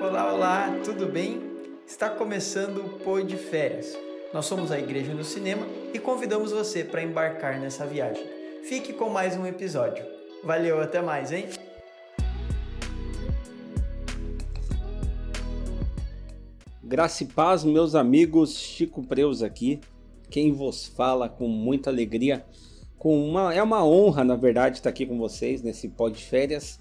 Olá, olá, tudo bem? Está começando o Pô de Férias. Nós somos a Igreja no Cinema e convidamos você para embarcar nessa viagem. Fique com mais um episódio. Valeu, até mais, hein? Graça e paz, meus amigos, Chico Preus aqui, quem vos fala com muita alegria, com uma é uma honra, na verdade, estar aqui com vocês nesse pó de férias.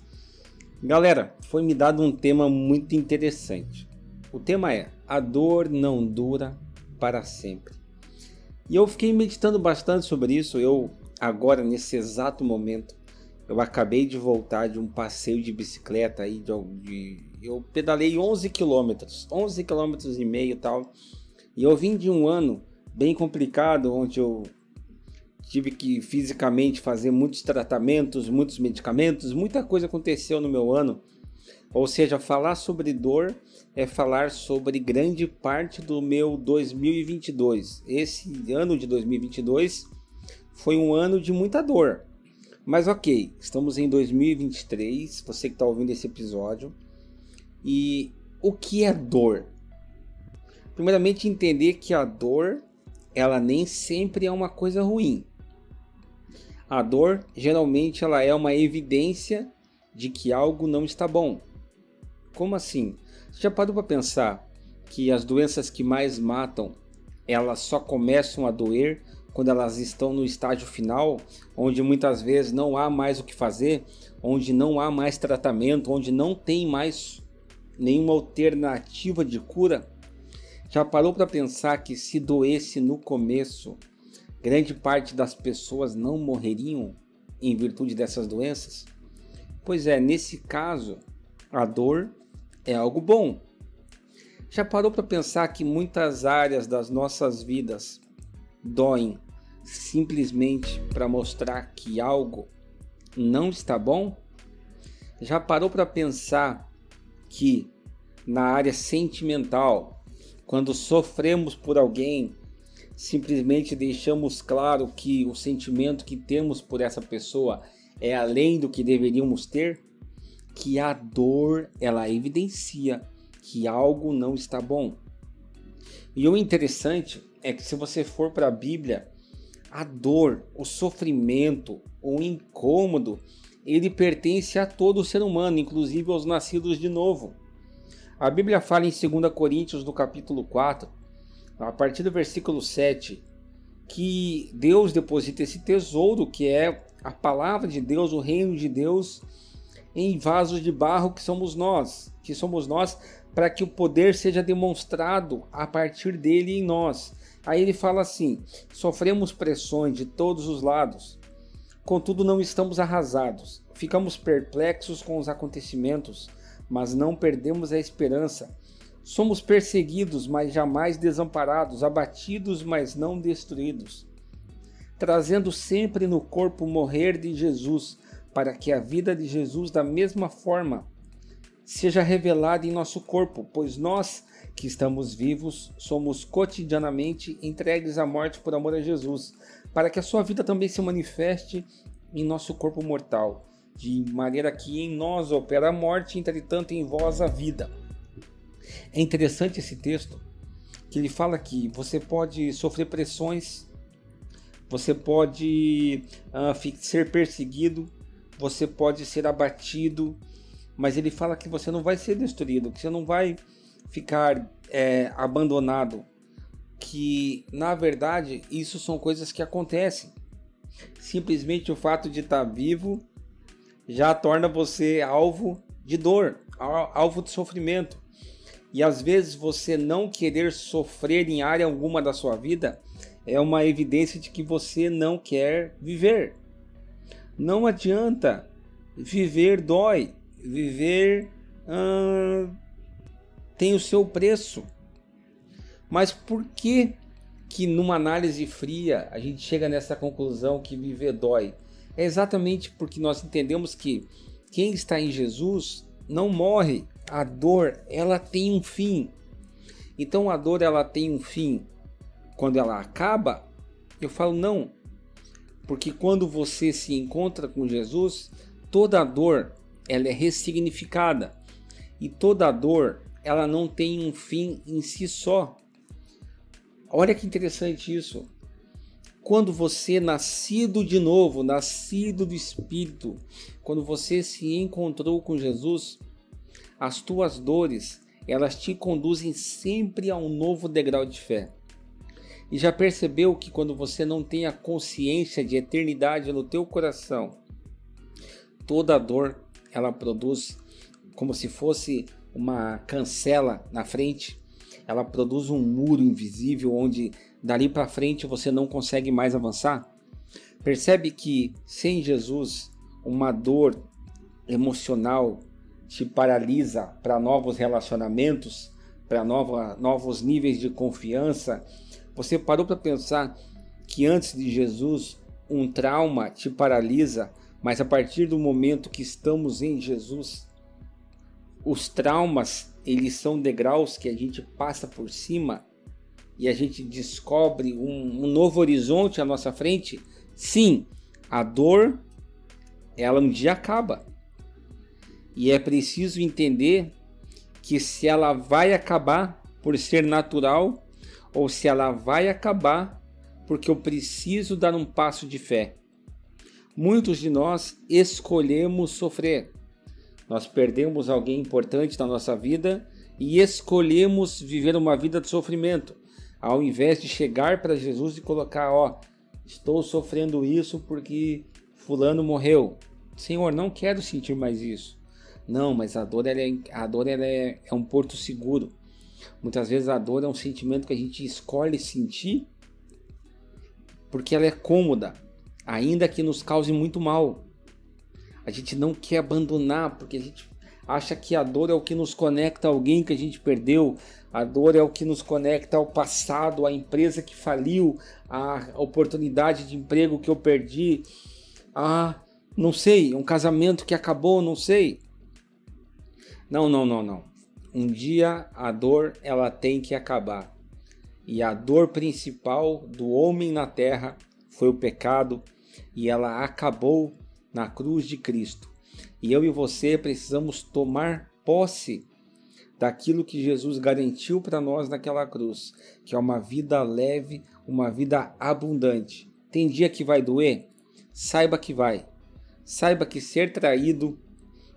Galera, foi me dado um tema muito interessante. O tema é: a dor não dura para sempre. E eu fiquei meditando bastante sobre isso. Eu agora nesse exato momento, eu acabei de voltar de um passeio de bicicleta aí de, de eu pedalei 11 quilômetros, 11 quilômetros e meio tal. E eu vim de um ano bem complicado, onde eu tive que fisicamente fazer muitos tratamentos, muitos medicamentos, muita coisa aconteceu no meu ano. Ou seja, falar sobre dor é falar sobre grande parte do meu 2022. Esse ano de 2022 foi um ano de muita dor. Mas ok, estamos em 2023, você que está ouvindo esse episódio. E o que é dor? Primeiramente entender que a dor, ela nem sempre é uma coisa ruim. A dor, geralmente, ela é uma evidência de que algo não está bom. Como assim? Você já parou para pensar que as doenças que mais matam, elas só começam a doer quando elas estão no estágio final, onde muitas vezes não há mais o que fazer, onde não há mais tratamento, onde não tem mais nenhuma alternativa de cura? Já parou para pensar que se doesse no começo, grande parte das pessoas não morreriam em virtude dessas doenças? Pois é, nesse caso, a dor é algo bom. Já parou para pensar que muitas áreas das nossas vidas doem simplesmente para mostrar que algo não está bom? Já parou para pensar que na área sentimental, quando sofremos por alguém, simplesmente deixamos claro que o sentimento que temos por essa pessoa é além do que deveríamos ter, que a dor ela evidencia que algo não está bom. E o interessante é que se você for para a Bíblia, a dor, o sofrimento, o incômodo, ele pertence a todo ser humano, inclusive aos nascidos de novo. A Bíblia fala em 2 Coríntios, no capítulo 4, a partir do versículo 7, que Deus deposita esse tesouro que é a palavra de Deus, o reino de Deus, em vasos de barro que somos nós, que somos nós, para que o poder seja demonstrado a partir dele em nós. Aí ele fala assim: sofremos pressões de todos os lados, contudo não estamos arrasados. Ficamos perplexos com os acontecimentos, mas não perdemos a esperança Somos perseguidos, mas jamais desamparados, abatidos, mas não destruídos, trazendo sempre no corpo morrer de Jesus, para que a vida de Jesus, da mesma forma, seja revelada em nosso corpo, pois nós que estamos vivos somos cotidianamente entregues à morte por amor a Jesus, para que a sua vida também se manifeste em nosso corpo mortal, de maneira que em nós opera a morte, entretanto em vós a vida. É interessante esse texto que ele fala que você pode sofrer pressões, você pode uh, ser perseguido, você pode ser abatido, mas ele fala que você não vai ser destruído, que você não vai ficar é, abandonado, que na verdade isso são coisas que acontecem. Simplesmente o fato de estar vivo já torna você alvo de dor, alvo de sofrimento. E às vezes você não querer sofrer em área alguma da sua vida é uma evidência de que você não quer viver. Não adianta. Viver dói. Viver hum, tem o seu preço. Mas por que que numa análise fria a gente chega nessa conclusão que viver dói? É exatamente porque nós entendemos que quem está em Jesus não morre, a dor ela tem um fim. Então a dor ela tem um fim. Quando ela acaba, eu falo não. Porque quando você se encontra com Jesus, toda dor ela é ressignificada. E toda dor ela não tem um fim em si só. Olha que interessante isso. Quando você nascido de novo, nascido do Espírito, quando você se encontrou com Jesus, as tuas dores, elas te conduzem sempre a um novo degrau de fé. E já percebeu que quando você não tem a consciência de eternidade no teu coração, toda dor ela produz como se fosse uma cancela na frente, ela produz um muro invisível onde dali para frente você não consegue mais avançar. Percebe que sem Jesus, uma dor emocional te paralisa para novos relacionamentos, para novos níveis de confiança. Você parou para pensar que antes de Jesus, um trauma te paralisa, mas a partir do momento que estamos em Jesus, os traumas, eles são degraus que a gente passa por cima e a gente descobre um, um novo horizonte à nossa frente. Sim, a dor, ela um dia acaba. E é preciso entender que se ela vai acabar por ser natural ou se ela vai acabar porque eu preciso dar um passo de fé. Muitos de nós escolhemos sofrer. Nós perdemos alguém importante na nossa vida e escolhemos viver uma vida de sofrimento, ao invés de chegar para Jesus e colocar, ó, estou sofrendo isso porque fulano morreu. Senhor, não quero sentir mais isso. Não, mas a dor, ela é, a dor ela é, é um porto seguro. Muitas vezes a dor é um sentimento que a gente escolhe sentir porque ela é cômoda, ainda que nos cause muito mal. A gente não quer abandonar porque a gente acha que a dor é o que nos conecta a alguém que a gente perdeu, a dor é o que nos conecta ao passado, à empresa que faliu, à oportunidade de emprego que eu perdi, a não sei, um casamento que acabou, não sei. Não, não, não, não. Um dia a dor ela tem que acabar. E a dor principal do homem na terra foi o pecado e ela acabou na cruz de Cristo. E eu e você precisamos tomar posse daquilo que Jesus garantiu para nós naquela cruz, que é uma vida leve, uma vida abundante. Tem dia que vai doer? Saiba que vai. Saiba que ser traído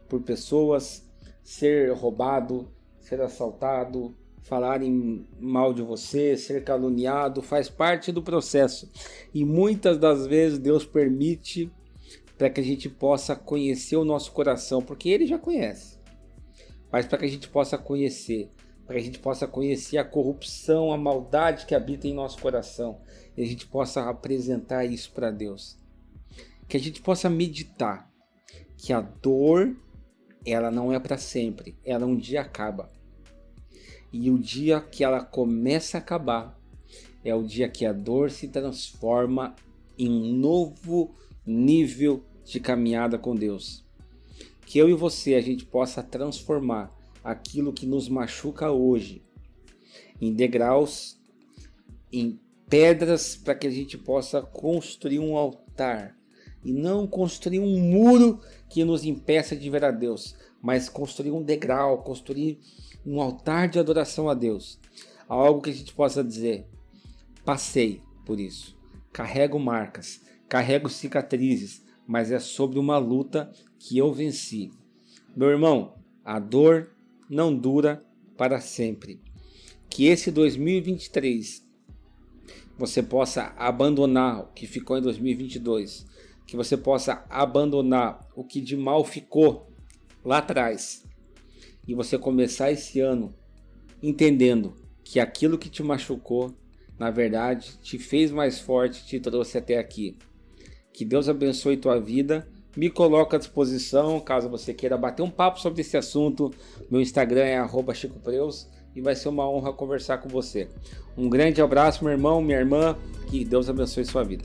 por pessoas, ser roubado, ser assaltado, falarem mal de você, ser caluniado, faz parte do processo. E muitas das vezes Deus permite para que a gente possa conhecer o nosso coração, porque Ele já conhece. Mas para que a gente possa conhecer, para que a gente possa conhecer a corrupção, a maldade que habita em nosso coração, e a gente possa apresentar isso para Deus. Que a gente possa meditar que a dor ela não é para sempre, ela um dia acaba. E o dia que ela começa a acabar é o dia que a dor se transforma em um novo nível de caminhada com Deus. Que eu e você a gente possa transformar aquilo que nos machuca hoje em degraus, em pedras para que a gente possa construir um altar e não construir um muro que nos impeça de ver a Deus, mas construir um degrau, construir um altar de adoração a Deus. Algo que a gente possa dizer: passei por isso, carrego marcas, carrego cicatrizes, mas é sobre uma luta que eu venci. Meu irmão, a dor não dura para sempre. Que esse 2023 você possa abandonar o que ficou em 2022 que você possa abandonar o que de mal ficou lá atrás e você começar esse ano entendendo que aquilo que te machucou, na verdade, te fez mais forte, te trouxe até aqui. Que Deus abençoe tua vida. Me coloca à disposição caso você queira bater um papo sobre esse assunto. Meu Instagram é @chicopreus e vai ser uma honra conversar com você. Um grande abraço, meu irmão, minha irmã. Que Deus abençoe sua vida.